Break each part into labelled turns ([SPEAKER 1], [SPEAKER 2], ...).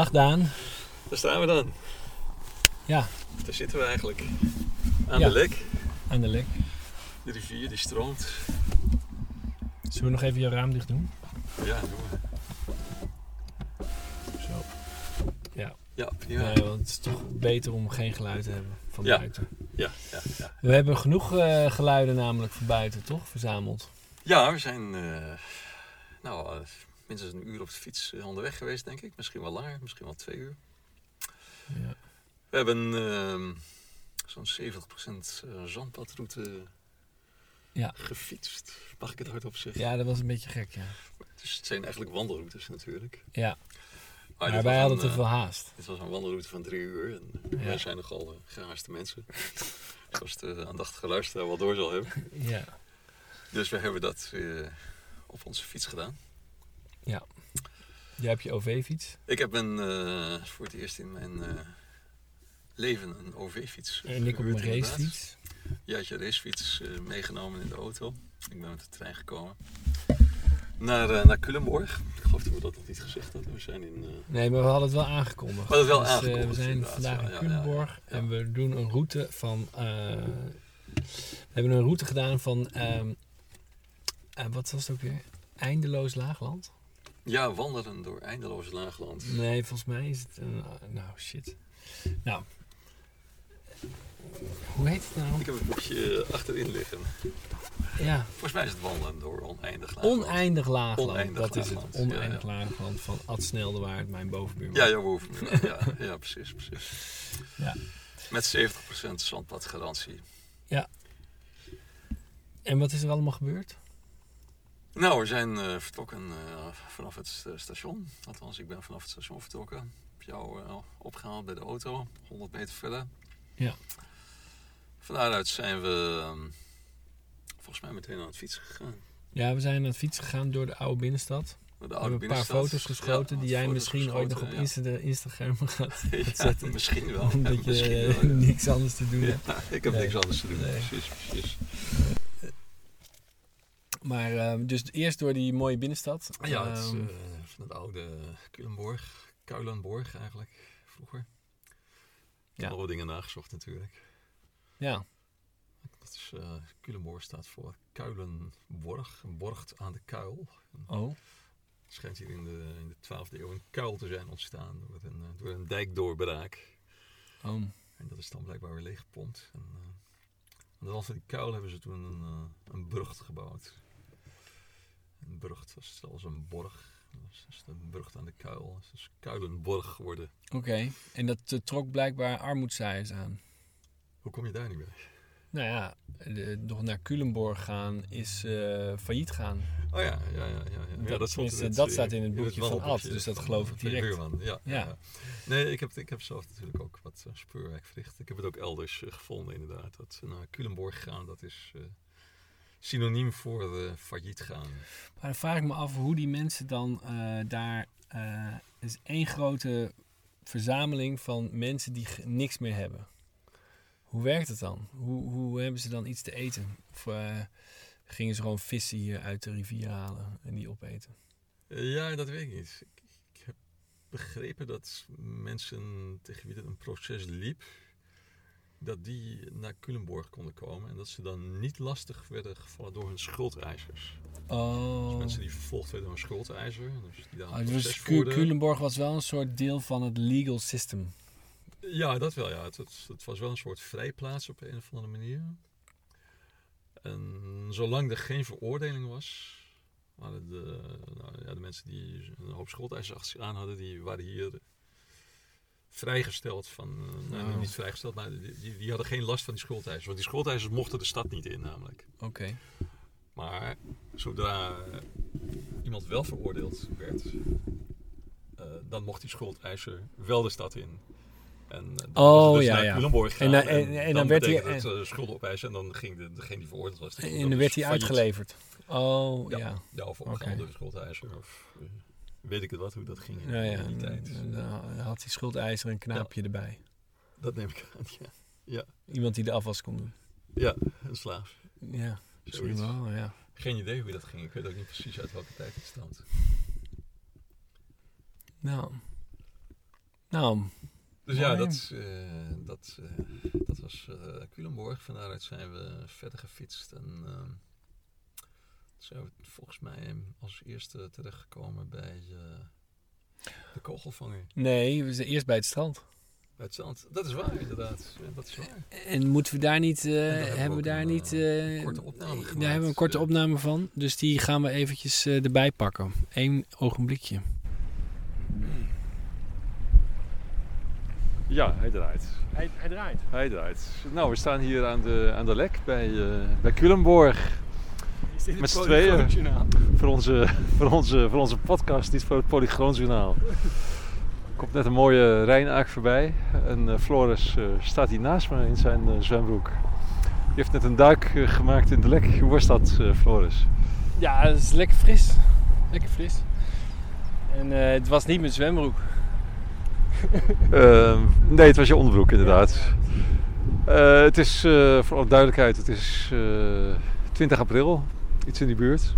[SPEAKER 1] Dag Daan.
[SPEAKER 2] daar staan we dan.
[SPEAKER 1] Ja,
[SPEAKER 2] Daar zitten we eigenlijk. Aan
[SPEAKER 1] Ja.
[SPEAKER 2] de lek.
[SPEAKER 1] aan de lek.
[SPEAKER 2] De rivier die stroomt.
[SPEAKER 1] Zullen we nog even je raam dicht doen?
[SPEAKER 2] Ja, doen we.
[SPEAKER 1] Zo. Ja,
[SPEAKER 2] Ja, prima.
[SPEAKER 1] Nee, want het is toch beter om geen geluid te hebben van
[SPEAKER 2] Ja.
[SPEAKER 1] buiten.
[SPEAKER 2] Ja, ja, ja.
[SPEAKER 1] We hebben genoeg eh, geluiden namelijk van buiten, toch? Verzameld.
[SPEAKER 2] Ja, we zijn eh, nou, eh, minstens een uur op de fiets eh, onderweg geweest, denk ik. Misschien wel langer, misschien wel twee uur.
[SPEAKER 1] Ja.
[SPEAKER 2] We hebben ehm, zo'n 70% eh, zandpadroute
[SPEAKER 1] Ja.
[SPEAKER 2] gefietst. Mag ik het hardop zeggen?
[SPEAKER 1] ja, dat was een beetje gek, ja.
[SPEAKER 2] Dus het zijn eigenlijk wandelroutes natuurlijk.
[SPEAKER 1] Ja,
[SPEAKER 2] Maar,
[SPEAKER 1] wij hadden
[SPEAKER 2] een,
[SPEAKER 1] te
[SPEAKER 2] eh,
[SPEAKER 1] veel haast.
[SPEAKER 2] Dit was een wandelroute van drie uur. En
[SPEAKER 1] Ja.
[SPEAKER 2] wij zijn nogal uh, gehaaste mensen. Zoals de aandachtige luisteraar wel door zal hebben.
[SPEAKER 1] Ja.
[SPEAKER 2] Dus we hebben dat eh, op onze fiets gedaan.
[SPEAKER 1] Jij hebt je OV-fiets.
[SPEAKER 2] Ik heb een, eh, voor het eerst in mijn eh, leven een OV-fiets.
[SPEAKER 1] En ik mijn
[SPEAKER 2] inderdaad.
[SPEAKER 1] racefiets.
[SPEAKER 2] Jij had je racefiets eh, meegenomen in de auto. Ik ben met de trein gekomen. Naar, naar Culemborg. Ik geloof dat we dat nog niet gezegd hadden. We zijn in...
[SPEAKER 1] Nee, maar we hadden het wel aangekondigd.
[SPEAKER 2] We hadden het wel
[SPEAKER 1] Dus,
[SPEAKER 2] aangekondigd,
[SPEAKER 1] we zijn
[SPEAKER 2] inderdaad.
[SPEAKER 1] vandaag
[SPEAKER 2] Ja,
[SPEAKER 1] in
[SPEAKER 2] ja, ja,
[SPEAKER 1] Culemborg
[SPEAKER 2] ja.
[SPEAKER 1] en we doen een route van... we hebben een route gedaan van... ehm, eh, wat was het ook weer? Eindeloos Laagland?
[SPEAKER 2] Ja, wandelen door eindeloos laagland.
[SPEAKER 1] Nee, volgens mij is het... een- nou, shit. Nou. Hoe heet het nou?
[SPEAKER 2] Ik heb het boekje achterin liggen.
[SPEAKER 1] Ja,
[SPEAKER 2] Volgens mij is het wandelen door oneindig laagland.
[SPEAKER 1] Oneindig Laagland.
[SPEAKER 2] Oneindig
[SPEAKER 1] dat is het.
[SPEAKER 2] Ja,
[SPEAKER 1] Oneindig
[SPEAKER 2] ja.
[SPEAKER 1] Laagland van Ad Sneldewaard, mijn bovenbuurman.
[SPEAKER 2] Ja, jouw bovenmuur. ja, ja, precies, precies.
[SPEAKER 1] Ja.
[SPEAKER 2] Met 70% zandpadgarantie.
[SPEAKER 1] En wat is er allemaal gebeurd?
[SPEAKER 2] Nou, we zijn eh, vertrokken eh, vanaf het station. Althans, ik ben vanaf het station vertrokken. Heb jou eh, opgehaald bij de auto, 100 meter verder.
[SPEAKER 1] Ja.
[SPEAKER 2] Van daaruit zijn we ehm, volgens mij meteen aan het fietsen gegaan.
[SPEAKER 1] Ja, we zijn aan het fietsen gegaan door de oude binnenstad.
[SPEAKER 2] De
[SPEAKER 1] We hebben een paar foto's geschoten
[SPEAKER 2] Ja,
[SPEAKER 1] die jij misschien ooit nog op
[SPEAKER 2] ja.
[SPEAKER 1] Insta- Instagram gaat
[SPEAKER 2] Ja,
[SPEAKER 1] zetten.
[SPEAKER 2] misschien wel.
[SPEAKER 1] Omdat je
[SPEAKER 2] wel,
[SPEAKER 1] niks anders te doen hebt.
[SPEAKER 2] Ik heb niks anders te doen. Precies, precies.
[SPEAKER 1] Maar eh, dus eerst door die mooie binnenstad.
[SPEAKER 2] Ja, het, is,
[SPEAKER 1] Ehm,
[SPEAKER 2] eh, van het oude Culemborg. Kuilenborg eigenlijk, vroeger. Ik heb
[SPEAKER 1] Ja.
[SPEAKER 2] nog wat dingen nagezocht natuurlijk.
[SPEAKER 1] ja.
[SPEAKER 2] Dat is, Culemborg staat voor Kuilenborg. Een borgt aan de kuil.
[SPEAKER 1] Oh,
[SPEAKER 2] Het schijnt hier in de, in de 12e eeuw een kuil te zijn ontstaan door een, eh, door een dijkdoorbraak.
[SPEAKER 1] oh.
[SPEAKER 2] En dat is dan blijkbaar weer leeggepompt. En, eh, aan de rand van die kuil hebben ze toen een, eh, een brug gebouwd. Een brug was zelfs een borg. Dus is een brug aan de kuil. Het is Kuilenborg geworden.
[SPEAKER 1] Oké. En dat eh, trok blijkbaar armoedzaaiers aan.
[SPEAKER 2] Hoe kom je daar niet bij?
[SPEAKER 1] Nou ja, de, nog naar Culemborg gaan is eh, failliet gaan.
[SPEAKER 2] Oh ja, ja, ja. ja, ja. ja
[SPEAKER 1] Dat-
[SPEAKER 2] het,
[SPEAKER 1] dat
[SPEAKER 2] eh,
[SPEAKER 1] staat in het boekje van Ad, dus dat geloof ik direct.
[SPEAKER 2] buurman. Ja,
[SPEAKER 1] Ja.
[SPEAKER 2] ja. Nee, ik heb, ik heb zelf natuurlijk ook wat eh, speurwerk verricht. Ik heb het ook elders gevonden inderdaad. Dat naar Culemborg gaan, dat is synoniem voor eh, failliet gaan.
[SPEAKER 1] Maar dan vraag ik me af hoe die mensen dan eh, daar... er is één grote verzameling van mensen die niks meer hebben. Hoe werkt het dan? Hoe, hoe hebben ze dan iets te eten? Of gingen ze gewoon vissen hier uit de rivier halen en die opeten?
[SPEAKER 2] Ja, dat weet ik niet. Ik, ik heb begrepen dat mensen tegen wie dit een proces liep, dat die naar Culemborg konden komen en dat ze dan niet lastig werden gevallen door hun schuldeisers. Dus
[SPEAKER 1] Oh,
[SPEAKER 2] mensen die vervolgd werden door een schuldeiser, dus die daar
[SPEAKER 1] oh
[SPEAKER 2] proces
[SPEAKER 1] dus. Culemborg was wel een soort deel van het legal system.
[SPEAKER 2] Ja, dat wel. Ja. Het, het, het was wel een soort vrijplaats op een of andere manier. En zolang er geen veroordeling was, waren de, nou, ja, de mensen die een hoop schuldeisers achter zich aan hadden, die waren hier vrijgesteld van, eh, nou,
[SPEAKER 1] Oh.
[SPEAKER 2] niet vrijgesteld, maar die, die, hadden geen last van die schuldeisers. Want die schuldeisers mochten de stad niet in namelijk.
[SPEAKER 1] Oké.
[SPEAKER 2] Maar zodra iemand wel veroordeeld werd, eh, dan mocht die schuldeiser wel de stad in. En eh, dan
[SPEAKER 1] Oh,
[SPEAKER 2] dus
[SPEAKER 1] ja,
[SPEAKER 2] naar
[SPEAKER 1] ja.
[SPEAKER 2] Gaan.
[SPEAKER 1] En dan- en- en dan werd hij-
[SPEAKER 2] het, eh, schulden opeisen en dan ging de, degene die veroordeeld was.
[SPEAKER 1] En dan werd hij
[SPEAKER 2] failliet.
[SPEAKER 1] uitgeleverd. Oh,
[SPEAKER 2] Ja.
[SPEAKER 1] ja.
[SPEAKER 2] Ja, of door de schuldeiser. Of weet ik het wat, hoe dat ging in,
[SPEAKER 1] Ja, ja.
[SPEAKER 2] in die tijd.
[SPEAKER 1] Dan dan had die schuldeiser een knaapje erbij.
[SPEAKER 2] Dat neem ik aan, ja.
[SPEAKER 3] Ja.
[SPEAKER 1] Iemand die de afwas kon doen.
[SPEAKER 3] Ja, een slaaf.
[SPEAKER 1] Ja, misschien wel, ja.
[SPEAKER 3] Geen idee hoe dat ging. Ik weet ook niet precies uit welke tijd het stamt.
[SPEAKER 1] Nou. Nou,
[SPEAKER 3] Dus ja, dat, eh, dat, eh, dat was eh Culemborg. Van daaruit zijn we verder gefietst. En ehm, zijn we volgens mij als eerste terechtgekomen bij eh, de kogelvanger.
[SPEAKER 1] nee, we zijn eerst bij het strand.
[SPEAKER 3] Bij het zand. Dat is waar, inderdaad. Ja, dat is waar.
[SPEAKER 1] En moeten we daar niet, eh,
[SPEAKER 3] hebben we
[SPEAKER 1] hebben we
[SPEAKER 3] ook
[SPEAKER 1] daar
[SPEAKER 3] een,
[SPEAKER 1] niet...
[SPEAKER 3] eh,
[SPEAKER 1] eh,
[SPEAKER 3] korte opname
[SPEAKER 1] Daar
[SPEAKER 3] gemaakt.
[SPEAKER 1] hebben we een korte opname van. Dus die gaan we eventjes erbij pakken. Eén ogenblikje.
[SPEAKER 2] Ja, hij draait.
[SPEAKER 1] Hij, hij draait.
[SPEAKER 2] Hij draait. Nou, we staan hier aan de, aan de lek bij, eh bij Culemborg. Met z'n tweeën. Voor onze, voor, onze, voor onze podcast, niet voor het Polygoonjournaal. Er komt net een mooie Rijnaak voorbij. En eh, Floris eh, staat hier naast me in zijn eh, zwembroek. Die heeft net een duik gemaakt in de lek. Hoe was dat, Floris?
[SPEAKER 1] Ja, het is lekker fris. Lekker fris. En het was niet mijn zwembroek.
[SPEAKER 2] Ehm, nee, het was je onderbroek inderdaad. Het is, voor alle duidelijkheid, het is eh, 20 april. Iets in die buurt.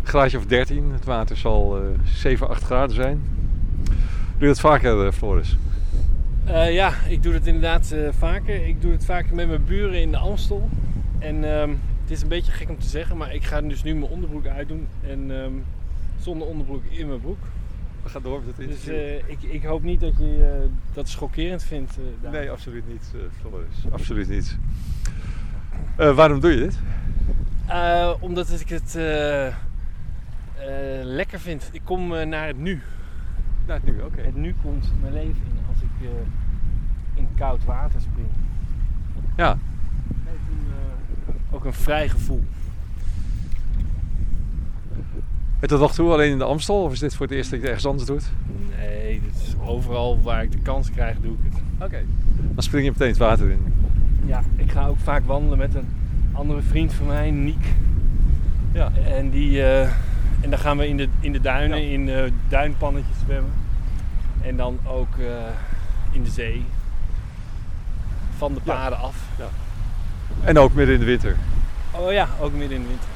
[SPEAKER 2] Een graadje of 13. Het water zal eh 7, 8 graden zijn. Doe je dat vaker, eh, Floris?
[SPEAKER 1] Eh, ja, ik doe het inderdaad eh, vaker. Ik doe het vaker met mijn buren in de Amstel. En ehm, het is een beetje gek om te zeggen, maar ik ga dus nu mijn onderbroek uitdoen. En ehm, zonder onderbroek in mijn broek.
[SPEAKER 2] We gaan door met het
[SPEAKER 1] Dus
[SPEAKER 2] interview.
[SPEAKER 1] eh, ik, ik hoop niet dat je eh, dat schokkerend vindt. eh,
[SPEAKER 2] nee, absoluut niet, eh, Floris. Absoluut niet. Eh, waarom doe je dit?
[SPEAKER 1] Eh, omdat ik het eh, eh, lekker vind. Ik kom naar het nu.
[SPEAKER 2] Nou, nu, oké.
[SPEAKER 1] Het nu komt mijn leven in als ik in koud water spring.
[SPEAKER 2] Ja,
[SPEAKER 1] Geeft een, ook een vrij gevoel.
[SPEAKER 2] en tot nog toe alleen in de Amstel? Of is dit voor het eerst dat je het ergens anders doet?
[SPEAKER 1] Nee, dit is overal waar ik de kans krijg, doe ik het.
[SPEAKER 2] Oké. Dan spring je meteen het water in.
[SPEAKER 1] Ja, ik ga ook vaak wandelen met een andere vriend van mij, Niek.
[SPEAKER 2] Ja.
[SPEAKER 1] En, die, eh, en dan gaan we in de, in de duinen,
[SPEAKER 2] Ja.
[SPEAKER 1] in eh, duinpannetjes zwemmen. En dan ook eh, in de zee. Van de
[SPEAKER 2] Ja.
[SPEAKER 1] paden af.
[SPEAKER 2] En ook midden in de winter.
[SPEAKER 1] Oh ja, ook midden in de winter.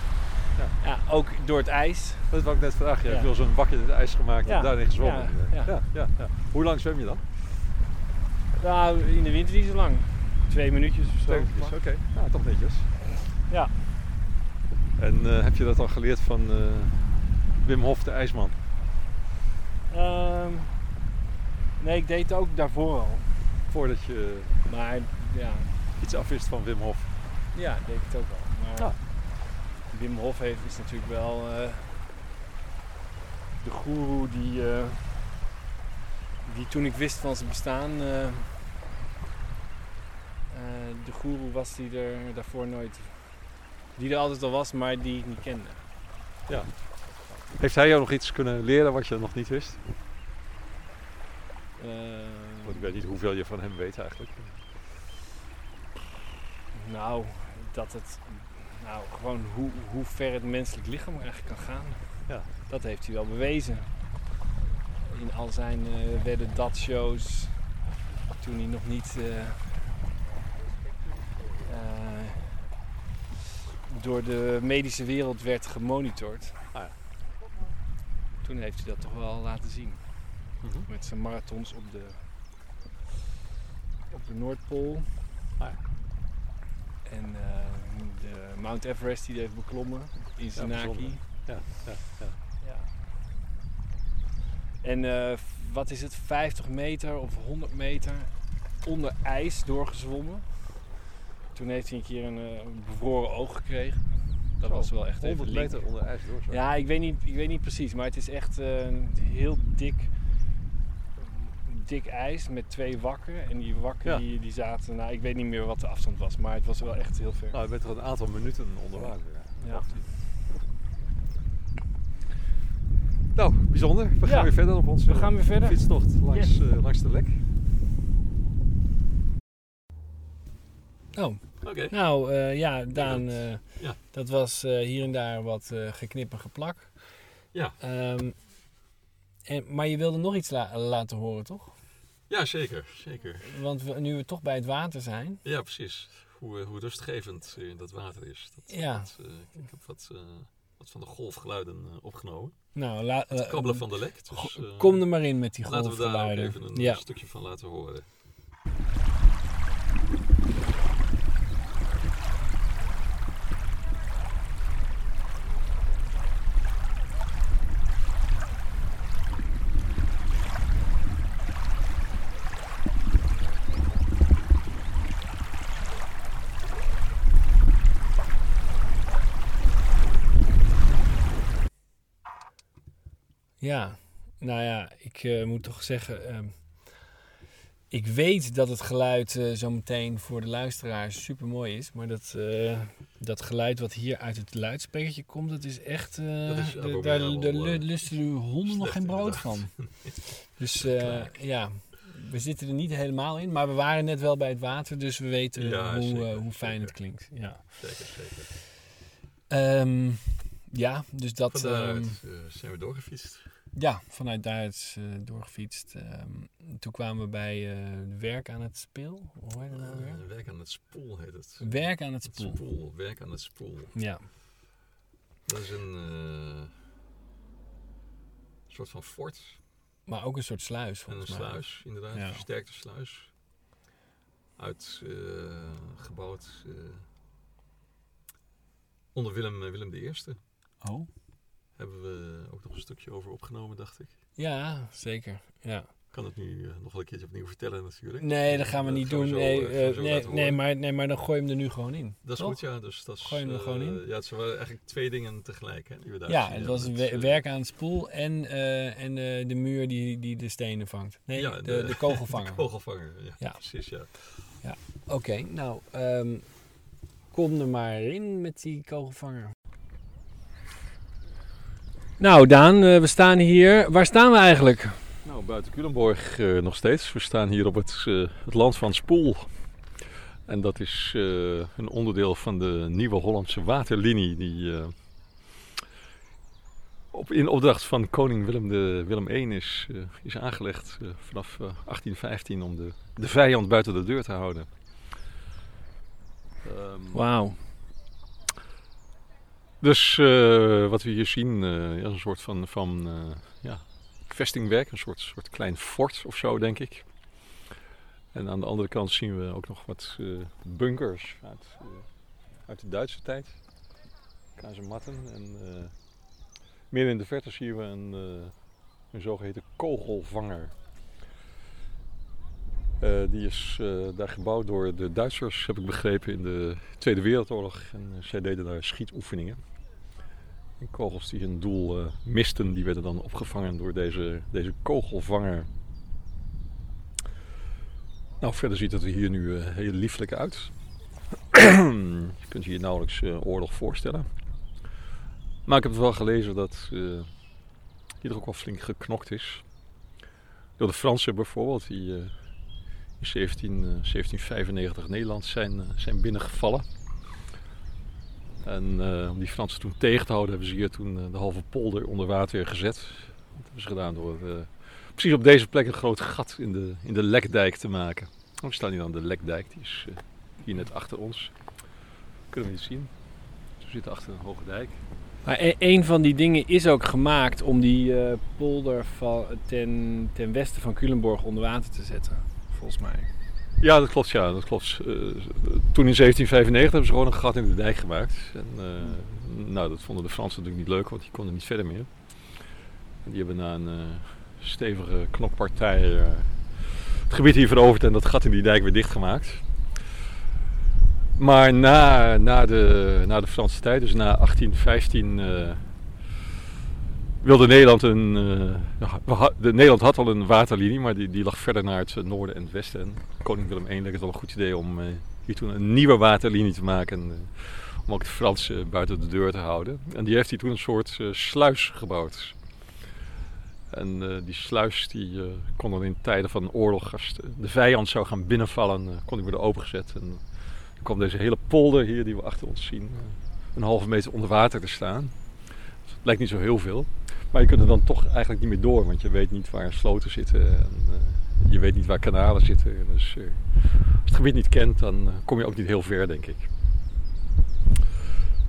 [SPEAKER 2] Ja.
[SPEAKER 1] Ja, ook door het ijs.
[SPEAKER 2] Dat wou ik net vragen. Je
[SPEAKER 1] Ja.
[SPEAKER 2] hebt wel zo'n bakje in het ijs gemaakt
[SPEAKER 1] Ja.
[SPEAKER 2] en daarin gezwommen.
[SPEAKER 1] Ja.
[SPEAKER 2] Ja. Ja, ja, Hoe lang zwem je dan?
[SPEAKER 1] Nou, in de winter niet zo lang. Twee minuutjes of zo.
[SPEAKER 2] Twee minuutjes, Oké, nou toch netjes.
[SPEAKER 1] Ja.
[SPEAKER 2] En eh, heb je dat al geleerd van eh, Wim Hof, de ijsman?
[SPEAKER 1] Ehm, nee, ik deed het ook daarvoor al.
[SPEAKER 2] Voordat je
[SPEAKER 1] Maar ja,
[SPEAKER 2] iets afwist van Wim Hof.
[SPEAKER 1] ja deed ik het ook al. Maar
[SPEAKER 2] Ja.
[SPEAKER 1] Wim Hof heeft, is natuurlijk wel eh, de goeroe die, die toen ik wist van zijn bestaan, de goeroe was die er daarvoor nooit, die er altijd al was, maar die ik niet kende.
[SPEAKER 2] Heeft hij jou nog iets kunnen leren wat je nog niet wist?
[SPEAKER 1] Eh,
[SPEAKER 2] Want ik weet niet hoeveel je van hem weet eigenlijk.
[SPEAKER 1] Nou, dat het. Nou, gewoon hoe, hoe ver het menselijk lichaam eigenlijk kan gaan.
[SPEAKER 2] Ja.
[SPEAKER 1] Dat heeft hij wel bewezen. In al zijn eh werden dat shows. Toen hij nog niet. eh, door de medische wereld werd gemonitord.
[SPEAKER 2] Ah ja.
[SPEAKER 1] Toen heeft hij dat toch wel laten zien.
[SPEAKER 2] Mhm.
[SPEAKER 1] Met zijn marathons op de, op de Noordpool.
[SPEAKER 2] Ah ja.
[SPEAKER 1] En eh, de Mount Everest die hij heeft beklommen in. Senaki.
[SPEAKER 2] Ja, ja, ja.
[SPEAKER 1] Ja. En eh, wat is het, 50 meter of 100 meter onder ijs doorgezwommen. Toen heeft hij een keer een, eh, een bevroren oog gekregen. Dat
[SPEAKER 2] Zo,
[SPEAKER 1] was wel echt even
[SPEAKER 2] 100
[SPEAKER 1] link.
[SPEAKER 2] meter onder ijs door. zo.
[SPEAKER 1] Ja, ik weet, niet, ik weet niet precies, maar het is echt eh, een heel dik, dik ijs met twee wakken. En die wakken
[SPEAKER 2] Ja.
[SPEAKER 1] die, die zaten, nou ik weet niet meer wat de afstand was, maar het was wel echt heel ver.
[SPEAKER 2] Nou, je bent er een aantal minuten onder water. Ja.
[SPEAKER 1] Ja.
[SPEAKER 2] Nou, bijzonder. We gaan
[SPEAKER 1] Ja.
[SPEAKER 2] weer verder op onze
[SPEAKER 1] We gaan weer verder.
[SPEAKER 2] fietstocht langs,
[SPEAKER 1] Yes.
[SPEAKER 2] eh, langs de lek.
[SPEAKER 1] Oh,
[SPEAKER 3] Oké.
[SPEAKER 1] nou eh, ja, Daan,
[SPEAKER 3] dat-
[SPEAKER 1] eh,
[SPEAKER 3] ja.
[SPEAKER 1] dat was eh, hier en daar wat eh geknip en geplak.
[SPEAKER 3] Ja.
[SPEAKER 1] Ehm, en, maar je wilde nog iets la- laten horen, toch?
[SPEAKER 4] Ja, zeker. zeker.
[SPEAKER 1] Want we, nu we toch bij het water zijn.
[SPEAKER 4] Ja, precies. Hoe, hoe rustgevend dat water is. Dat,
[SPEAKER 1] Ja.
[SPEAKER 4] dat, eh, ik heb wat, eh, wat van de golfgeluiden eh, opgenomen.
[SPEAKER 1] Nou,
[SPEAKER 4] Het
[SPEAKER 1] eh,
[SPEAKER 4] kabbelen van de lek. Dus,
[SPEAKER 1] kom er maar in met die
[SPEAKER 4] Laten we daar ook
[SPEAKER 1] golfgeluiden.
[SPEAKER 4] even een
[SPEAKER 1] Ja.
[SPEAKER 4] stukje van laten horen.
[SPEAKER 1] Ja, nou ja, ik eh, moet toch zeggen. ehm, ik weet dat het geluid eh, zo meteen voor de luisteraars super mooi is. Maar dat, eh, dat geluid wat hier uit het luidsprekertje komt, dat is echt.
[SPEAKER 4] Dat is
[SPEAKER 1] de-
[SPEAKER 4] abominabel,
[SPEAKER 1] daar lu- lusten de honden nog geen brood
[SPEAKER 4] inderdaad.
[SPEAKER 1] van. Dus ja, we zitten er niet helemaal in. Maar we waren net wel bij het water, dus we weten
[SPEAKER 4] Ja,
[SPEAKER 1] hoe,
[SPEAKER 4] zeker,
[SPEAKER 1] hoe fijn
[SPEAKER 4] zeker.
[SPEAKER 1] het klinkt. Ja,
[SPEAKER 4] Zeker, zeker.
[SPEAKER 1] Ehm, ja dus dat. Ehm,
[SPEAKER 4] eh, zijn we doorgefietst.
[SPEAKER 1] Ja, vanuit daar is eh, doorgefietst. Ehm, toen kwamen we bij eh, werk aan het speel. Hoe heet het nou weer?
[SPEAKER 4] Eh, werk aan het spoel heet het.
[SPEAKER 1] Werk aan het
[SPEAKER 4] Het
[SPEAKER 1] spoel.
[SPEAKER 4] Werk aan het spoel.
[SPEAKER 1] Ja,
[SPEAKER 4] Dat is een soort van fort.
[SPEAKER 1] maar ook een soort sluis
[SPEAKER 4] En een
[SPEAKER 1] volgens mij.
[SPEAKER 4] sluis, inderdaad.
[SPEAKER 1] Ja.
[SPEAKER 4] Een versterkte sluis. Uit, gebouwd eh, onder Willem, Willem I.
[SPEAKER 1] Oh,
[SPEAKER 4] Hebben we ook nog een stukje over opgenomen, dacht ik.
[SPEAKER 1] ja, zeker. Ja.
[SPEAKER 4] Ik kan het nu eh, nog wel een keertje opnieuw vertellen natuurlijk.
[SPEAKER 1] Nee, dat gaan we niet
[SPEAKER 4] gaan
[SPEAKER 1] doen.
[SPEAKER 4] eh, we
[SPEAKER 1] eh,
[SPEAKER 4] zo
[SPEAKER 1] nee, nee, maar, nee, maar dan gooi je hem er nu gewoon in.
[SPEAKER 4] Dat is
[SPEAKER 1] toch?
[SPEAKER 4] goed, ja. Dus dat is,
[SPEAKER 1] Gooi je hem er gewoon in?
[SPEAKER 4] Ja, het waren eigenlijk twee dingen tegelijk hè, die we daar
[SPEAKER 1] Ja, het was we- werk aan het spoel en, en de muur die, die de stenen vangt. Nee,
[SPEAKER 4] Ja,
[SPEAKER 1] de,
[SPEAKER 4] de-
[SPEAKER 1] de, kogelvanger.
[SPEAKER 4] De kogelvanger, ja,
[SPEAKER 1] Ja.
[SPEAKER 4] precies, ja.
[SPEAKER 1] Oké, nou, ehm, kom er maar in met die kogelvanger. Nou, Daan, eh, we staan hier. Waar staan we eigenlijk?
[SPEAKER 2] Nou, buiten Culemborg eh, nog steeds. We staan hier op het, eh, het land van Spoel. En dat is een onderdeel van de nieuwe Hollandse waterlinie die op, in opdracht van koning Willem, de, Willem I is, is aangelegd vanaf eh, 1815 om de, de vijand buiten de deur te houden. Ehm,
[SPEAKER 1] Wauw.
[SPEAKER 2] Dus eh, wat we hier zien eh, is een soort van, van eh, ja, vestingwerk, een soort, soort klein fort of zo, denk ik. En aan de andere kant zien we ook nog wat eh, bunkers uit, eh, uit de Duitse tijd. Kazematten. En eh, meer in de verte zien we een, eh, een zogeheten kogelvanger. Eh, die is eh, daar gebouwd door de Duitsers, heb ik begrepen, in de Tweede Wereldoorlog. En eh, zij deden daar schietoefeningen. En kogels die hun doel eh, misten, die werden dan opgevangen door deze, deze kogelvanger. Nou, verder ziet het er hier nu eh, heel lieflijk uit. je kunt je hier nauwelijks eh, oorlog voorstellen. Maar ik heb wel gelezen dat hier ook wel flink geknokt is. Door de Fransen bijvoorbeeld, die in 17, eh, 1795 Nederland zijn, zijn binnengevallen. En eh, om die Fransen toen tegen te houden, hebben ze hier toen eh, de halve polder onder water gezet. Dat hebben ze gedaan door eh, precies op deze plek een groot gat in de, in de lekdijk te maken. We staan hier aan de lekdijk, die is hier net achter ons. Kunnen we niet zien. We zitten achter een hoge dijk.
[SPEAKER 1] Maar e- een van die dingen is ook gemaakt om die polder van, ten, ten westen van Culemborg onder water te zetten. Volgens mij.
[SPEAKER 2] Ja, dat klopt. Ja, dat klopt. Eh, toen in 1795 hebben ze gewoon een gat in de dijk gemaakt. En, eh, nou, dat vonden de Fransen natuurlijk niet leuk, want die konden niet verder meer. Die hebben na een eh, stevige knokpartij het gebied hier veroverd en dat gat in die dijk weer dichtgemaakt. Maar na, na, de, na de Franse tijd, dus na 1815, eh, wilde Nederland een. eh, de, Nederland had al een waterlinie, maar die, die lag verder naar het noorden en het westen. En koning Willem I leek het wel een goed idee om eh, hier toen een nieuwe waterlinie te maken. En, eh, om ook de Fransen buiten de deur te houden. En die heeft hij toen een soort sluis gebouwd. En die sluis die, kon dan in tijden van oorlog, als de, vijand zou gaan binnenvallen, kon die worden opengezet. En dan kwam deze hele polder hier die we achter ons zien, een halve meter onder water te staan. Dus het lijkt niet zo heel veel. Maar je kunt er dan toch eigenlijk niet meer door, want je weet niet waar sloten zitten. En, eh,
[SPEAKER 5] je weet niet waar kanalen zitten. Dus eh, als het gebied niet kent, dan eh, kom je ook niet heel ver, denk ik.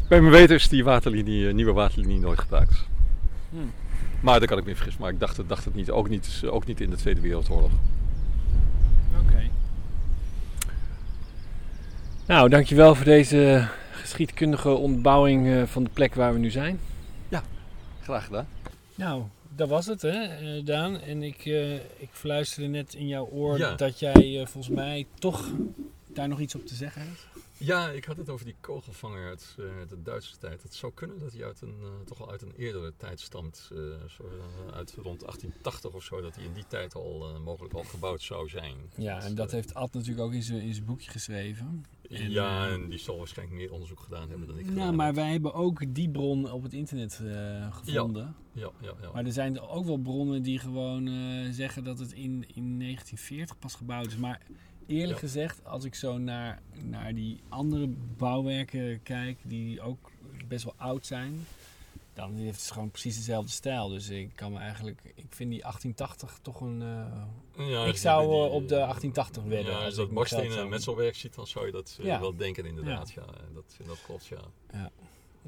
[SPEAKER 5] Bij mijn weten is die waterlinie, nieuwe waterlinie nooit gebruikt.
[SPEAKER 1] Hmm.
[SPEAKER 5] Maar daar kan ik me vergissen. Maar ik dacht, het- dacht het niet. Ook, niet. ook niet in de Tweede Wereldoorlog.
[SPEAKER 1] Oké. Nou, dankjewel voor deze geschiedkundige ontbouwing eh, van de plek waar we nu zijn.
[SPEAKER 5] Graag gedaan.
[SPEAKER 1] Nou, dat was het, hè, eh, Daan. En ik, eh, ik fluisterde net in jouw oor
[SPEAKER 2] Ja.
[SPEAKER 1] dat jij eh, volgens mij toch daar nog iets op te zeggen hebt.
[SPEAKER 2] Ja, ik had het over die kogelvanger uit eh, de Duitse tijd. Het zou kunnen dat hij uit een, eh, toch al uit een eerdere tijd stamt. eh, zo, uit rond 1880 of zo. Dat hij in die tijd al mogelijk al gebouwd zou zijn.
[SPEAKER 1] Ja, en dat heeft Ad natuurlijk ook in zijn, boekje geschreven. en,
[SPEAKER 2] ja, en die zal waarschijnlijk meer onderzoek gedaan hebben dan ik
[SPEAKER 1] Nou, maar wij hebben ook die bron op het internet gevonden.
[SPEAKER 2] Ja, ja, ja.
[SPEAKER 1] Maar er zijn ook wel bronnen die gewoon zeggen dat het in, in 1940 pas gebouwd is. Maar eerlijk
[SPEAKER 2] Ja.
[SPEAKER 1] gezegd, als ik zo naar, naar die andere bouwwerken kijk, die ook best wel oud zijn, dan heeft het gewoon precies dezelfde stijl. Dus ik kan me eigenlijk, ik vind die 1880 toch een. eh,
[SPEAKER 2] Ja,
[SPEAKER 1] ik zou
[SPEAKER 2] je die-
[SPEAKER 1] eh, op de 1880 wedden.
[SPEAKER 2] Ja,
[SPEAKER 1] als
[SPEAKER 2] als
[SPEAKER 1] ik
[SPEAKER 2] dat bakstenen
[SPEAKER 1] zou-
[SPEAKER 2] metselwerk ziet, dan zou je dat eh,
[SPEAKER 1] Ja.
[SPEAKER 2] wel denken inderdaad. Ja. Dat, dat klopt, ja.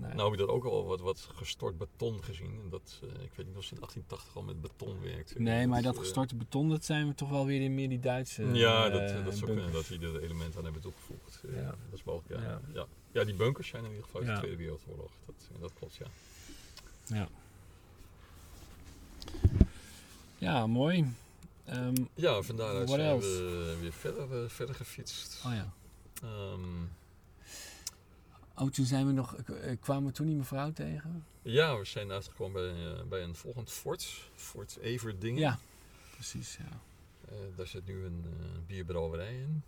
[SPEAKER 1] Nee.
[SPEAKER 2] Nou heb ik er ook al wat, wat gestort beton gezien. En dat, eh, ik weet niet of ze in 1880 al met beton werkte.
[SPEAKER 1] nee, maar dat
[SPEAKER 2] eh,
[SPEAKER 1] gestorte beton, dat zijn we toch wel weer in meer die Duitse.
[SPEAKER 2] Ja,
[SPEAKER 1] eh,
[SPEAKER 2] dat, dat zou kunnen dat die er elementen aan hebben toegevoegd.
[SPEAKER 1] Ja.
[SPEAKER 2] Dat is mogelijk, ja.
[SPEAKER 1] Ja.
[SPEAKER 2] Ja. Ja. die bunkers zijn in ieder geval uit de Tweede Wereldoorlog. Dat, dat klopt, ja.
[SPEAKER 1] Ja. Ja, mooi. Ehm,
[SPEAKER 2] Ja, van daaruit
[SPEAKER 1] What
[SPEAKER 2] zijn we weer verder, verder gefietst.
[SPEAKER 1] oh ja.
[SPEAKER 2] Ehm,
[SPEAKER 1] Oh, toen zijn we nog, eh, kwamen we toen die mevrouw tegen?
[SPEAKER 2] ja, we zijn uitgekomen bij, eh, bij een volgend fort. Fort Everdingen.
[SPEAKER 1] Ja, precies, ja.
[SPEAKER 2] Eh, daar zit nu een bierbrouwerij in.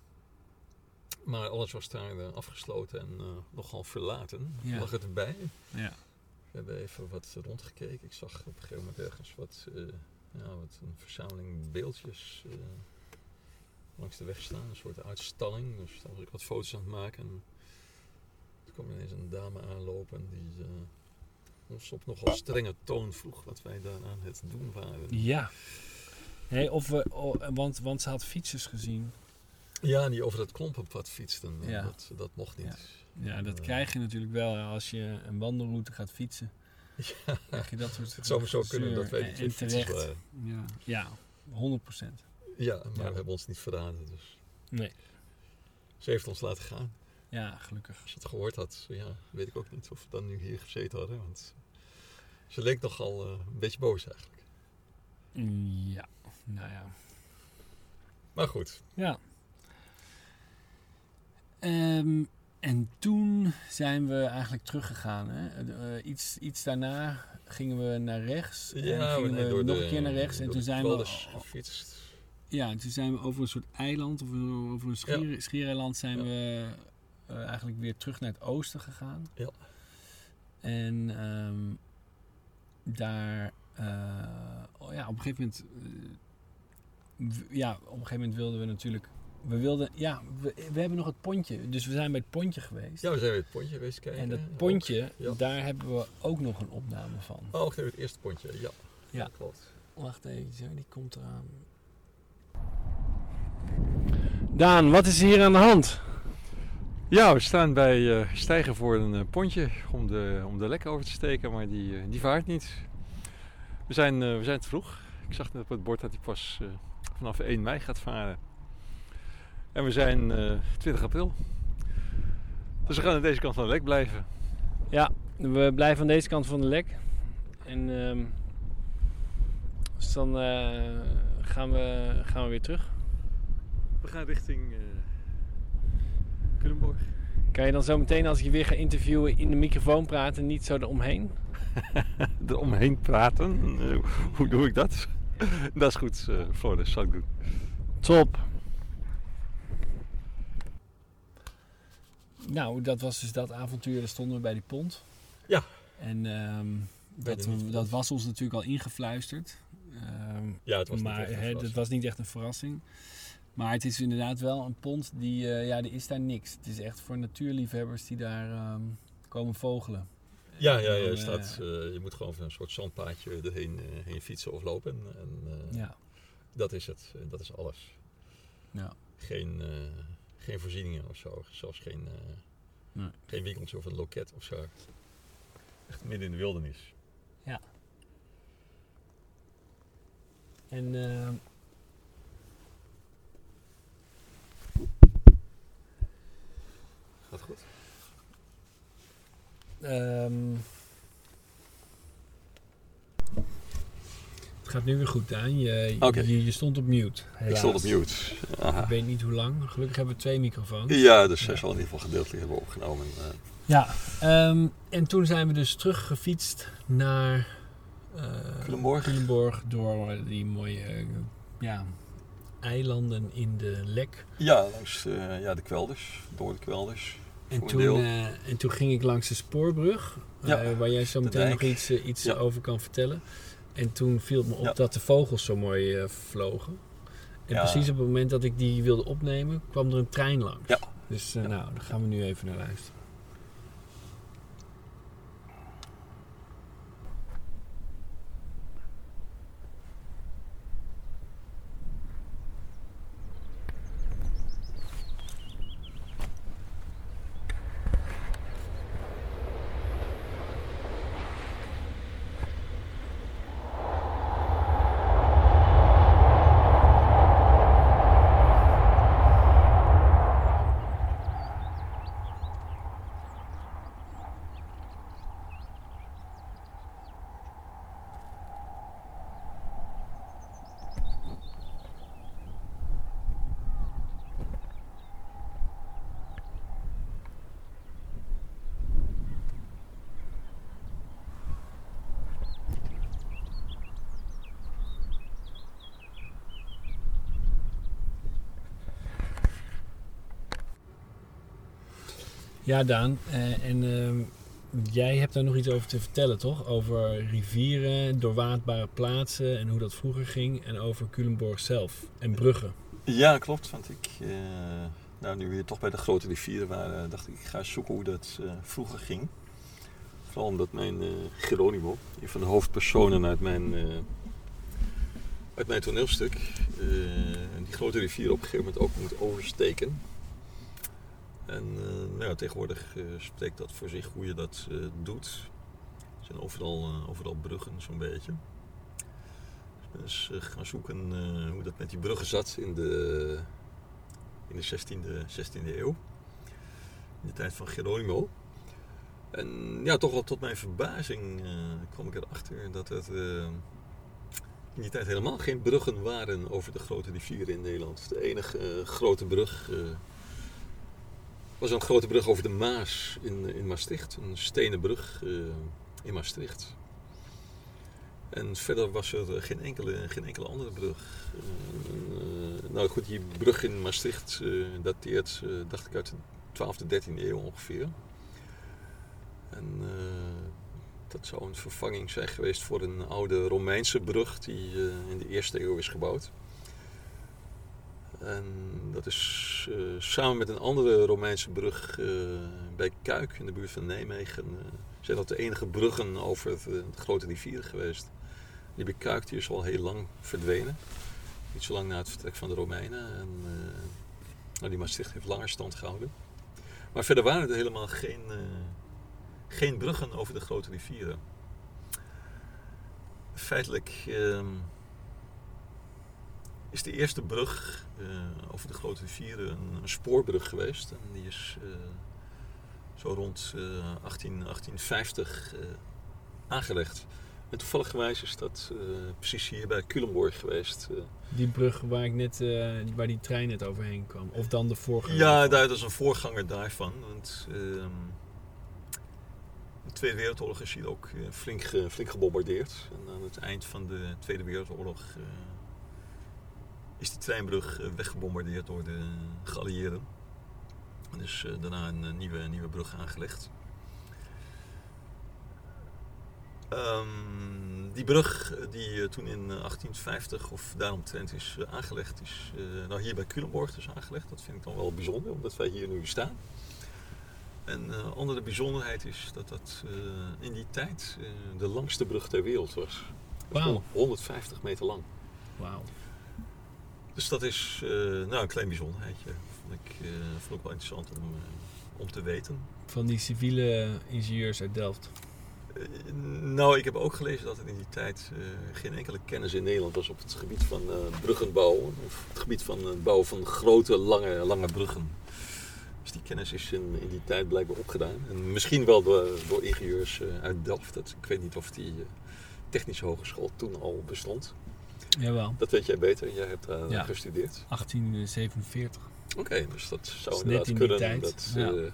[SPEAKER 2] Maar alles was daar afgesloten en nogal verlaten.
[SPEAKER 1] Ja.
[SPEAKER 2] Lag het erbij.
[SPEAKER 1] Ja.
[SPEAKER 2] We hebben even wat rondgekeken. Ik zag op een gegeven moment ergens wat, ja, wat een verzameling beeldjes langs de weg staan. Een soort uitstalling. Dus daar was ik wat foto's aan het maken. En toen kwam ineens een dame aanlopen die eh, ons op nogal strenge toon vroeg wat wij daar aan het doen waren.
[SPEAKER 1] Ja. Nee, of we, oh, want, want ze had fietsers gezien.
[SPEAKER 2] Ja, die over dat klompenpad fietsten. En
[SPEAKER 1] Ja.
[SPEAKER 2] Dat, dat mocht niet.
[SPEAKER 1] Ja, dat
[SPEAKER 2] Eh,
[SPEAKER 1] krijg je natuurlijk wel als je een wandelroute gaat fietsen.
[SPEAKER 2] Ja,
[SPEAKER 1] Krijg je dat soort
[SPEAKER 2] het zou zo kunnen dat wij die twee fietsers waren.
[SPEAKER 1] Ja, ja 100 procent.
[SPEAKER 2] Ja, maar
[SPEAKER 1] Ja.
[SPEAKER 2] we hebben ons niet verraden. Dus.
[SPEAKER 1] Nee.
[SPEAKER 2] Ze heeft ons laten gaan.
[SPEAKER 1] Ja, gelukkig.
[SPEAKER 2] Als je het gehoord had, ja, weet ik ook niet of we dan nu hier gezeten hadden. Want ze leek nogal eh, een beetje boos eigenlijk.
[SPEAKER 1] Ja, nou ja.
[SPEAKER 2] Maar goed,
[SPEAKER 1] Ja. Ehm, en toen zijn we eigenlijk teruggegaan. Hè? Eh, iets, iets daarna gingen we naar rechts. en
[SPEAKER 2] ja,
[SPEAKER 1] gingen
[SPEAKER 2] nee,
[SPEAKER 1] we nog
[SPEAKER 2] de,
[SPEAKER 1] een keer naar rechts. En toen zijn we,
[SPEAKER 2] gefietst.
[SPEAKER 1] ja, toen zijn we over een soort eiland of over een schier, schiereiland zijn
[SPEAKER 2] Ja.
[SPEAKER 1] we eh, eigenlijk weer terug naar het oosten gegaan.
[SPEAKER 2] Ja.
[SPEAKER 1] En ehm, daar, oh ja, op een gegeven moment, eh, ja, op een gegeven moment wilden we natuurlijk, we wilden, ja, we, we hebben nog het pontje, dus we zijn bij het pontje geweest.
[SPEAKER 2] Ja, we zijn weer het pontje geweest kijken.
[SPEAKER 1] en dat
[SPEAKER 2] Ook.
[SPEAKER 1] pontje,
[SPEAKER 2] ja.
[SPEAKER 1] daar hebben we ook nog een opname van.
[SPEAKER 2] Oh, even, het eerste pontje. Ja,
[SPEAKER 1] Ja.
[SPEAKER 2] klopt.
[SPEAKER 1] Wacht even, die komt eraan. Daan, wat is hier aan de hand?
[SPEAKER 5] Ja, we staan bij eh, stijgen voor een eh, pontje om de, om de lek over te steken, maar die, eh, die vaart niet. We zijn, eh, we zijn te vroeg. Ik zag net op het bord dat hij pas eh, vanaf 1 mei gaat varen. En we zijn eh 20 april. Dus we gaan aan deze kant van de lek blijven.
[SPEAKER 1] Ja, we blijven aan deze kant van de lek. En ehm, dus dan eh, gaan, we, gaan we weer terug.
[SPEAKER 5] We gaan richting uh, Culemborg.
[SPEAKER 1] Kan je dan zo meteen als ik je weer ga interviewen in de microfoon praten, niet zo eromheen?
[SPEAKER 5] Eromheen praten. Eh, hoe doe ik dat? dat is goed, uh, Floris, zal ik doen.
[SPEAKER 1] Top. Nou, dat was dus dat avontuur. Daar stonden we bij die pont.
[SPEAKER 2] Ja.
[SPEAKER 1] En ehm, dat, was ons natuurlijk al ingefluisterd. Ehm,
[SPEAKER 2] Ja, het was niet echt een
[SPEAKER 1] dat was niet echt een verrassing. Maar het is inderdaad wel een pont die, eh, ja, er is daar niks. Het is echt voor natuurliefhebbers die daar ehm, komen vogelen.
[SPEAKER 2] Ja, ja, ja, je,
[SPEAKER 1] dan,
[SPEAKER 2] staat,
[SPEAKER 1] eh,
[SPEAKER 2] eh, je moet gewoon van een soort zandpaadje erheen eh, heen fietsen of lopen. En, eh,
[SPEAKER 1] ja.
[SPEAKER 2] Dat is het. Dat is alles.
[SPEAKER 1] Ja.
[SPEAKER 2] Geen, eh, geen voorzieningen of zo. Zelfs geen, eh,
[SPEAKER 1] Nee.
[SPEAKER 2] geen winkeltje of een loket of zo. Echt midden in de wildernis.
[SPEAKER 1] En
[SPEAKER 2] Gaat goed.
[SPEAKER 1] ehm, het gaat nu weer goed, Daan. Je, je, je stond op mute.
[SPEAKER 2] Ik stond op mute. Aha.
[SPEAKER 1] Ik weet niet hoe lang. Gelukkig hebben we twee microfoons.
[SPEAKER 2] Ja, dus zij zal in ieder geval gedeeltelijk hebben opgenomen. Eh,
[SPEAKER 1] Ja, ehm, en toen zijn we dus teruggefietst naar eh,
[SPEAKER 2] Culemborg.
[SPEAKER 1] Culemborg door die mooie ja, eilanden in de Lek.
[SPEAKER 2] ja, langs eh, ja, de kwelders. Door de kwelders.
[SPEAKER 1] En toen, eh, en toen ging ik langs de spoorbrug, eh, waar jij zo meteen nog iets, eh, iets
[SPEAKER 2] Ja.
[SPEAKER 1] over kan vertellen. En toen viel het me op
[SPEAKER 2] Ja.
[SPEAKER 1] dat de vogels zo mooi vlogen. En precies op het moment dat ik die wilde opnemen, kwam er een trein langs.
[SPEAKER 2] Ja.
[SPEAKER 1] Dus nou, daar gaan we nu even naar luisteren. Ja, Daan. eh, en ehm, jij hebt daar nog iets over te vertellen, toch? Over rivieren, doorwaadbare plaatsen en hoe dat vroeger ging. En over Culemborg zelf en bruggen.
[SPEAKER 2] Ja, klopt. Want ik, eh, nou, nu we toch bij de grote rivieren waren, dacht ik, ik ga zoeken hoe dat eh, vroeger ging. Vooral omdat mijn Geronimo, een van de hoofdpersonen uit mijn, uit mijn toneelstuk, die grote rivier op een gegeven moment ook moet oversteken. En eh, nou ja, tegenwoordig eh, spreekt dat voor zich hoe je dat eh, doet. Er zijn overal, overal bruggen, zo'n beetje. Dus ik ben eens gaan zoeken hoe dat met die bruggen zat in de, in de 16e, 16e eeuw. In de tijd van Geronimo. En ja, toch wel tot mijn verbazing kwam ik erachter dat het in die tijd helemaal geen bruggen waren over de grote rivieren in Nederland. De enige grote brug was een grote brug over de Maas in, in Maastricht. Een stenen brug eh, in Maastricht. En verder was er eh, geen enkele, geen enkele andere brug. Eh, eh, nou goed, die brug in Maastricht eh, dateert, eh, dacht ik, uit de 12e, 13e eeuw ongeveer. En eh, dat zou een vervanging zijn geweest voor een oude Romeinse brug die eh, in de eerste eeuw is gebouwd. En dat is eh, samen met een andere Romeinse brug eh, bij Kuik in de buurt van Nijmegen. eh, zijn dat de enige bruggen over de, grote rivieren geweest. Die bij Kuik die is al heel lang verdwenen. Niet zo lang na het vertrek van de Romeinen. En, nou, die Maastricht heeft langer stand gehouden. Maar verder waren er helemaal geen, geen bruggen over de grote rivieren. Feitelijk ehm, is de eerste brug eh, over de grote rivieren een, een spoorbrug geweest. En die is eh, zo rond eh, 18, 1850 eh, aangelegd. En toevallig is dat precies hier bij Culemborg geweest.
[SPEAKER 1] Die brug waar, ik net, waar die trein net overheen kwam. Of dan de vorige.
[SPEAKER 2] Ja, daar, dat is een voorganger daarvan. Want ehm, de Tweede Wereldoorlog is hier ook flink, flink gebombardeerd. En aan het eind van de Tweede Wereldoorlog is die treinbrug eh, weggebombardeerd door de geallieerden. En dus eh, daarna een eh, nieuwe, nieuwe brug aangelegd. Ehm, die brug die toen in eh, 1850 of daaromtrent is aangelegd, is eh, nou hier bij Culemborg dus aangelegd. Dat vind ik dan wel bijzonder, omdat wij hier nu staan. En een andere bijzonderheid is dat dat in die tijd de langste brug ter wereld was.
[SPEAKER 1] Wauw.
[SPEAKER 2] 150 meter lang.
[SPEAKER 1] Wauw.
[SPEAKER 2] Dus dat is eh, nou, een klein bijzonderheidje. Vond ik, eh, vond ik wel interessant om, eh, om te weten.
[SPEAKER 1] Van die civiele ingenieurs uit Delft.
[SPEAKER 2] Nou, ik heb ook gelezen dat er in die tijd geen enkele kennis in Nederland was op het gebied van bruggenbouw. Of het gebied van het bouwen van grote, lange, lange bruggen. Dus die kennis is in, in die tijd blijkbaar opgedaan. En misschien wel door, door ingenieurs uit Delft. Dat, ik weet niet of die technische hogeschool toen al bestond.
[SPEAKER 1] Jawel.
[SPEAKER 2] Dat weet jij beter. Jij hebt daar
[SPEAKER 1] Ja.
[SPEAKER 2] gestudeerd.
[SPEAKER 1] 1847.
[SPEAKER 2] Oké, dus dat zou
[SPEAKER 1] net
[SPEAKER 2] inderdaad
[SPEAKER 1] in die
[SPEAKER 2] kunnen.
[SPEAKER 1] tijd,
[SPEAKER 2] Dat,
[SPEAKER 1] ja.
[SPEAKER 2] eh,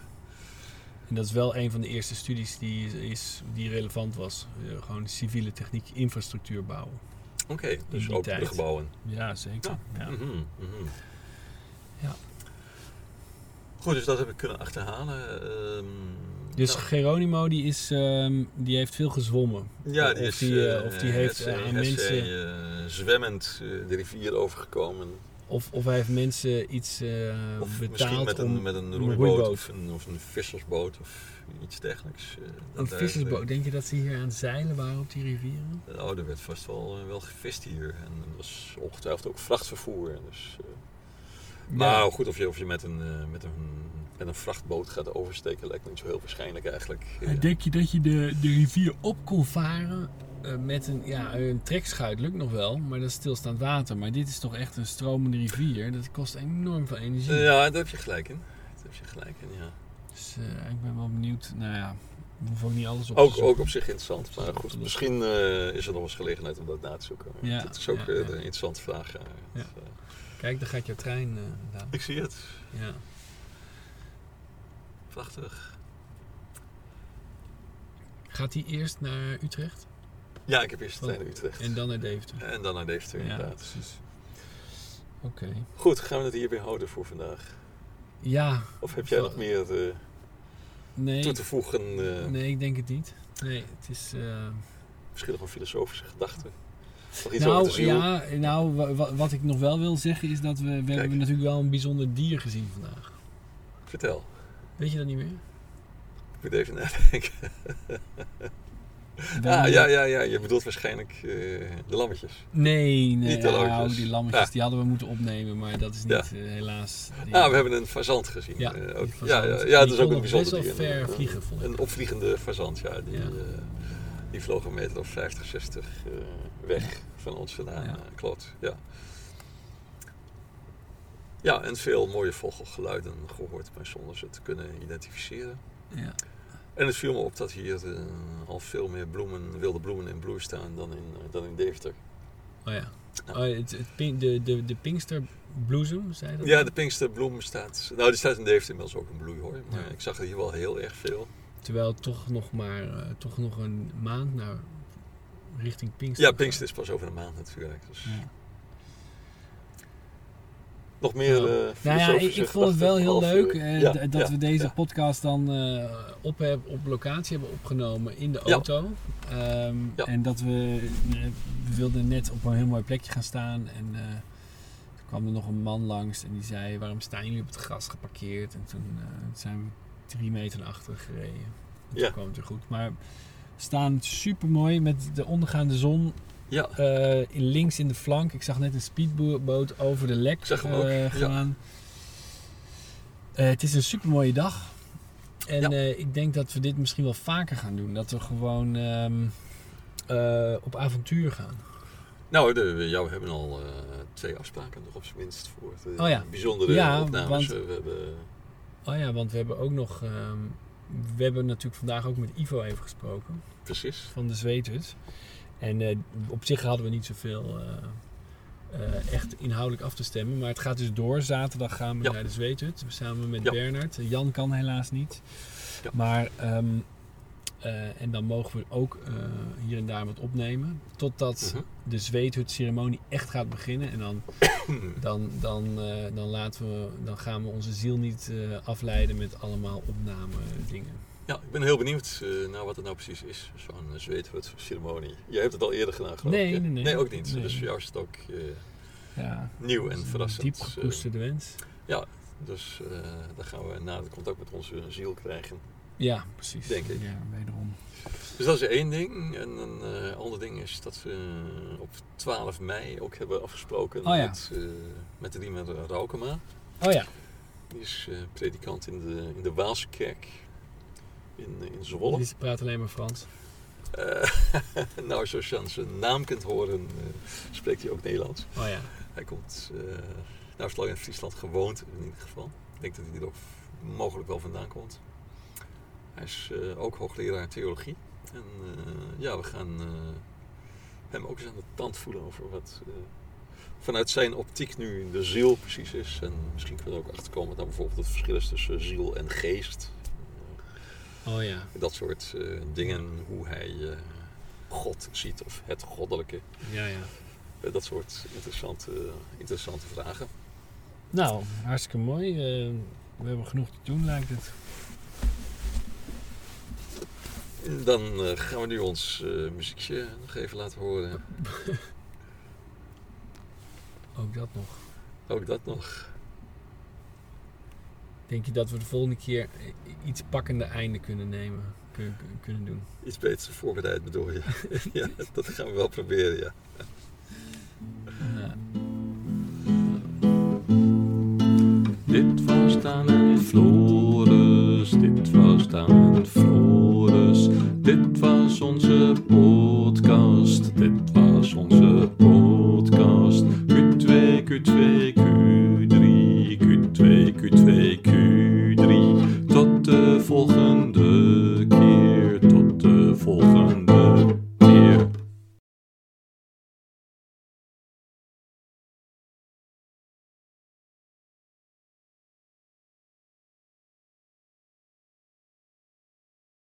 [SPEAKER 1] En dat is wel een van de eerste studies die, is, die relevant was. Eh, gewoon civiele techniek, infrastructuur bouwen.
[SPEAKER 2] Oké, dus
[SPEAKER 1] die
[SPEAKER 2] ook
[SPEAKER 1] tijd.
[SPEAKER 2] bruggebouwen.
[SPEAKER 1] Ja, zeker. Ja.
[SPEAKER 2] Mhm, mhm.
[SPEAKER 1] Ja.
[SPEAKER 2] Goed, dus dat heb ik kunnen achterhalen. Ehm,
[SPEAKER 1] Dus
[SPEAKER 2] nou,
[SPEAKER 1] Geronimo die, is, ehm, die heeft veel gezwommen.
[SPEAKER 2] ja, die
[SPEAKER 1] of
[SPEAKER 2] is,
[SPEAKER 1] die, eh,
[SPEAKER 2] eh,
[SPEAKER 1] of die heeft, eh, aan mensen-
[SPEAKER 2] zwemmend de rivier overgekomen.
[SPEAKER 1] Of, of hij heeft mensen iets
[SPEAKER 2] Of misschien
[SPEAKER 1] betaald
[SPEAKER 2] met een,
[SPEAKER 1] om
[SPEAKER 2] met een roeiboot. Of, een, of een vissersboot of iets dergelijks.
[SPEAKER 1] een vissersboot. Denk je dat ze hier aan het zeilen waren op die rivieren?
[SPEAKER 2] oh, er werd vast wel, wel gevist hier. En er was ongetwijfeld ook vrachtvervoer. Dus, Maar goed, of je, of je met, een, eh, met, een, met een vrachtboot gaat oversteken lijkt me niet zo heel waarschijnlijk eigenlijk.
[SPEAKER 1] En Denk je dat je de, de rivier op kon varen eh, met een, ja, een trekschuit? Lukt nog wel, maar dat is stilstaand water. Maar dit is toch echt een stromende rivier. Dat kost enorm veel energie.
[SPEAKER 2] Ja, daar heb je gelijk in. Daar heb je gelijk in, ja.
[SPEAKER 1] Dus eh, ik ben wel benieuwd. Nou ja, we hoeven ook niet alles op
[SPEAKER 2] Ook,
[SPEAKER 1] te
[SPEAKER 2] ook op zich interessant. Maar goed, misschien is er nog eens gelegenheid om dat na te zoeken.
[SPEAKER 1] Ja,
[SPEAKER 2] dat is ook
[SPEAKER 1] ja, ja.
[SPEAKER 2] een interessante vraag. ja. Dat, eh,
[SPEAKER 1] Kijk, daar gaat jouw trein. Daan.
[SPEAKER 2] ik zie het.
[SPEAKER 1] Ja.
[SPEAKER 2] Prachtig.
[SPEAKER 1] Gaat hij eerst naar Utrecht
[SPEAKER 2] Ja, ik heb eerst de
[SPEAKER 1] Oh.
[SPEAKER 2] trein naar Utrecht.
[SPEAKER 1] en dan naar Deventer?
[SPEAKER 2] En dan naar Deventer,
[SPEAKER 1] Ja,
[SPEAKER 2] inderdaad.
[SPEAKER 1] precies. Oké.
[SPEAKER 2] Goed, gaan we het hierbij houden voor vandaag?
[SPEAKER 1] Ja,
[SPEAKER 2] Of heb jij nog meer eh,
[SPEAKER 1] nee,
[SPEAKER 2] toe te voegen? eh,
[SPEAKER 1] nee, ik denk het niet. Nee, het is... eh,
[SPEAKER 2] Misschien nog een filosofische gedachte? Nog iets over de
[SPEAKER 1] Nou, ja, nou, wa- wa- wat ik nog wel wil zeggen is dat we, we hebben natuurlijk wel een bijzonder dier gezien vandaag.
[SPEAKER 2] Vertel.
[SPEAKER 1] Weet je dat niet meer?
[SPEAKER 2] Ik moet even nadenken. Ah, ja, ja, ja. Je bedoelt waarschijnlijk eh, de lammetjes.
[SPEAKER 1] Nee, nee.
[SPEAKER 2] Niet de lammetjes.
[SPEAKER 1] die lammetjes
[SPEAKER 2] Ja.
[SPEAKER 1] die hadden we moeten opnemen, maar dat is niet
[SPEAKER 2] Ja.
[SPEAKER 1] eh, helaas. Die,
[SPEAKER 2] Ah, we hebben een fazant gezien.
[SPEAKER 1] Ja, die
[SPEAKER 2] ook.
[SPEAKER 1] fazant.
[SPEAKER 2] ja, ja, ja, dat is ook een bijzonder
[SPEAKER 1] best wel
[SPEAKER 2] dier.
[SPEAKER 1] ver
[SPEAKER 2] Een-
[SPEAKER 1] vliegen, vond ik.
[SPEAKER 2] Een opvliegende fazant, ja. Die,
[SPEAKER 1] Ja.
[SPEAKER 2] Die vloog een meter of 50, 60 eh, weg van ons vandaan.
[SPEAKER 1] Ja.
[SPEAKER 2] eh, klopt, ja. Ja, en veel mooie vogelgeluiden gehoord, maar zonder ze te kunnen identificeren.
[SPEAKER 1] Ja.
[SPEAKER 2] En het viel me op dat hier eh, al veel meer bloemen, wilde bloemen in bloei staan dan in, dan in Deventer.
[SPEAKER 1] Oh ja. Oh, het, het, pin- de, de, de Pinksterbloesem, zei je dat?
[SPEAKER 2] Ja, de Pinksterbloem staat. Nou, die staat in Deventer inmiddels ook in bloei hoor. Maar
[SPEAKER 1] Ja.
[SPEAKER 2] ik zag er hier wel heel erg veel.
[SPEAKER 1] Terwijl toch nog maar eh, toch nog een maand naar richting Pinkster.
[SPEAKER 2] Ja, Pinkster is pas over een maand natuurlijk. Dus
[SPEAKER 1] Ja.
[SPEAKER 2] nog meer.
[SPEAKER 1] Ja.
[SPEAKER 2] eh,
[SPEAKER 1] Nou ja, ik, ik vond het wel heel leuk eh,
[SPEAKER 2] ja,
[SPEAKER 1] dat we deze podcast dan op, heb, op locatie hebben opgenomen in de auto. Ehm. En dat we, we wilden net op een heel mooi plekje gaan staan. En toen kwam er nog een man langs en die zei, waarom staan jullie op het gras geparkeerd? En toen zijn we drie meter naar achteren gereden. En toen
[SPEAKER 2] Ja.
[SPEAKER 1] kwam het weer goed. Maar we staan super mooi met de ondergaande zon
[SPEAKER 2] Ja,
[SPEAKER 1] eh, in links in de flank. Ik zag net een speedboot over de lek eh,
[SPEAKER 2] ook, ja.
[SPEAKER 1] gaan. Eh, het is een super mooie dag. En
[SPEAKER 2] Ja.
[SPEAKER 1] ik denk dat we dit misschien wel vaker gaan doen. Dat we gewoon ehm, eh, op avontuur gaan.
[SPEAKER 2] nou, de, we hebben al twee afspraken nog op zijn minst voor de
[SPEAKER 1] Oh ja.
[SPEAKER 2] bijzondere
[SPEAKER 1] Ja,
[SPEAKER 2] opnames.
[SPEAKER 1] want-
[SPEAKER 2] We hebben,
[SPEAKER 1] Oh ja, want we hebben ook nog... ehm, we hebben natuurlijk vandaag ook met Ivo even gesproken.
[SPEAKER 2] precies.
[SPEAKER 1] van de zweethut. En eh, op zich hadden we niet zoveel eh, echt inhoudelijk af te stemmen. Maar het gaat dus door. Zaterdag gaan we
[SPEAKER 2] Ja.
[SPEAKER 1] naar de zweethut. Samen met
[SPEAKER 2] Ja.
[SPEAKER 1] Bernard. Jan kan helaas niet.
[SPEAKER 2] Ja.
[SPEAKER 1] Maar, ehm, eh, en dan mogen we ook eh, hier en daar wat opnemen. Totdat
[SPEAKER 2] Mhm.
[SPEAKER 1] de zweethut-ceremonie echt gaat beginnen. En dan, dan, dan, eh, dan, laten we, dan gaan we onze ziel niet afleiden met allemaal opname dingen.
[SPEAKER 2] Ja, ik ben heel benieuwd naar wat het nou precies is, zo'n zweethut-ceremonie. Jij hebt het al eerder gedaan, geloof
[SPEAKER 1] Nee,
[SPEAKER 2] ik.
[SPEAKER 1] nee, nee.
[SPEAKER 2] Nee, ook niet.
[SPEAKER 1] Nee.
[SPEAKER 2] Dus voor jou is het ook
[SPEAKER 1] Ja,
[SPEAKER 2] nieuw en
[SPEAKER 1] een
[SPEAKER 2] verrassend.
[SPEAKER 1] Diep gekoesterde wens.
[SPEAKER 2] dus eh, dan gaan we na het contact met onze ziel krijgen.
[SPEAKER 1] Ja, precies.
[SPEAKER 2] Denk ik.
[SPEAKER 1] Ja, wederom.
[SPEAKER 2] Dus dat is één ding. En een eh, ander ding is dat we op 12 mei ook hebben afgesproken
[SPEAKER 1] Oh ja.
[SPEAKER 2] met, eh met Riemer Raukema.
[SPEAKER 1] Oh ja.
[SPEAKER 2] Die is eh, predikant in de, in de Waalse kerk in, in Zwolle.
[SPEAKER 1] Die praat alleen maar Frans.
[SPEAKER 2] Nou, zoals je aan zijn naam kunt horen, spreekt hij ook Nederlands.
[SPEAKER 1] Oh ja.
[SPEAKER 2] Hij komt, nou heeft lang in Friesland gewoond in ieder geval. Ik denk dat hij er ook mogelijk wel vandaan komt. Hij is eh, ook hoogleraar theologie. En eh, ja, we gaan eh, hem ook eens aan de tand voelen over wat vanuit zijn optiek nu de ziel precies is. En misschien kunnen we er ook achterkomen wat nou bijvoorbeeld het verschil is tussen ziel en geest.
[SPEAKER 1] Oh ja.
[SPEAKER 2] Dat soort dingen, hoe hij God ziet of het goddelijke.
[SPEAKER 1] Ja, ja.
[SPEAKER 2] Dat soort interessante, interessante vragen.
[SPEAKER 1] Nou, hartstikke mooi. We hebben genoeg te doen, lijkt het.
[SPEAKER 2] Dan eh, gaan we nu ons eh, muziekje nog even laten horen.
[SPEAKER 1] Ook dat nog.
[SPEAKER 2] Ook dat nog.
[SPEAKER 1] Denk je dat we de volgende keer iets pakkende einde kunnen nemen? Kun- kun- kunnen doen?
[SPEAKER 2] Iets beter voorbereid bedoel je. ja, dat gaan we wel proberen, ja.
[SPEAKER 1] Ja.
[SPEAKER 2] Dit was dan een vloer. Dit was onze podcast.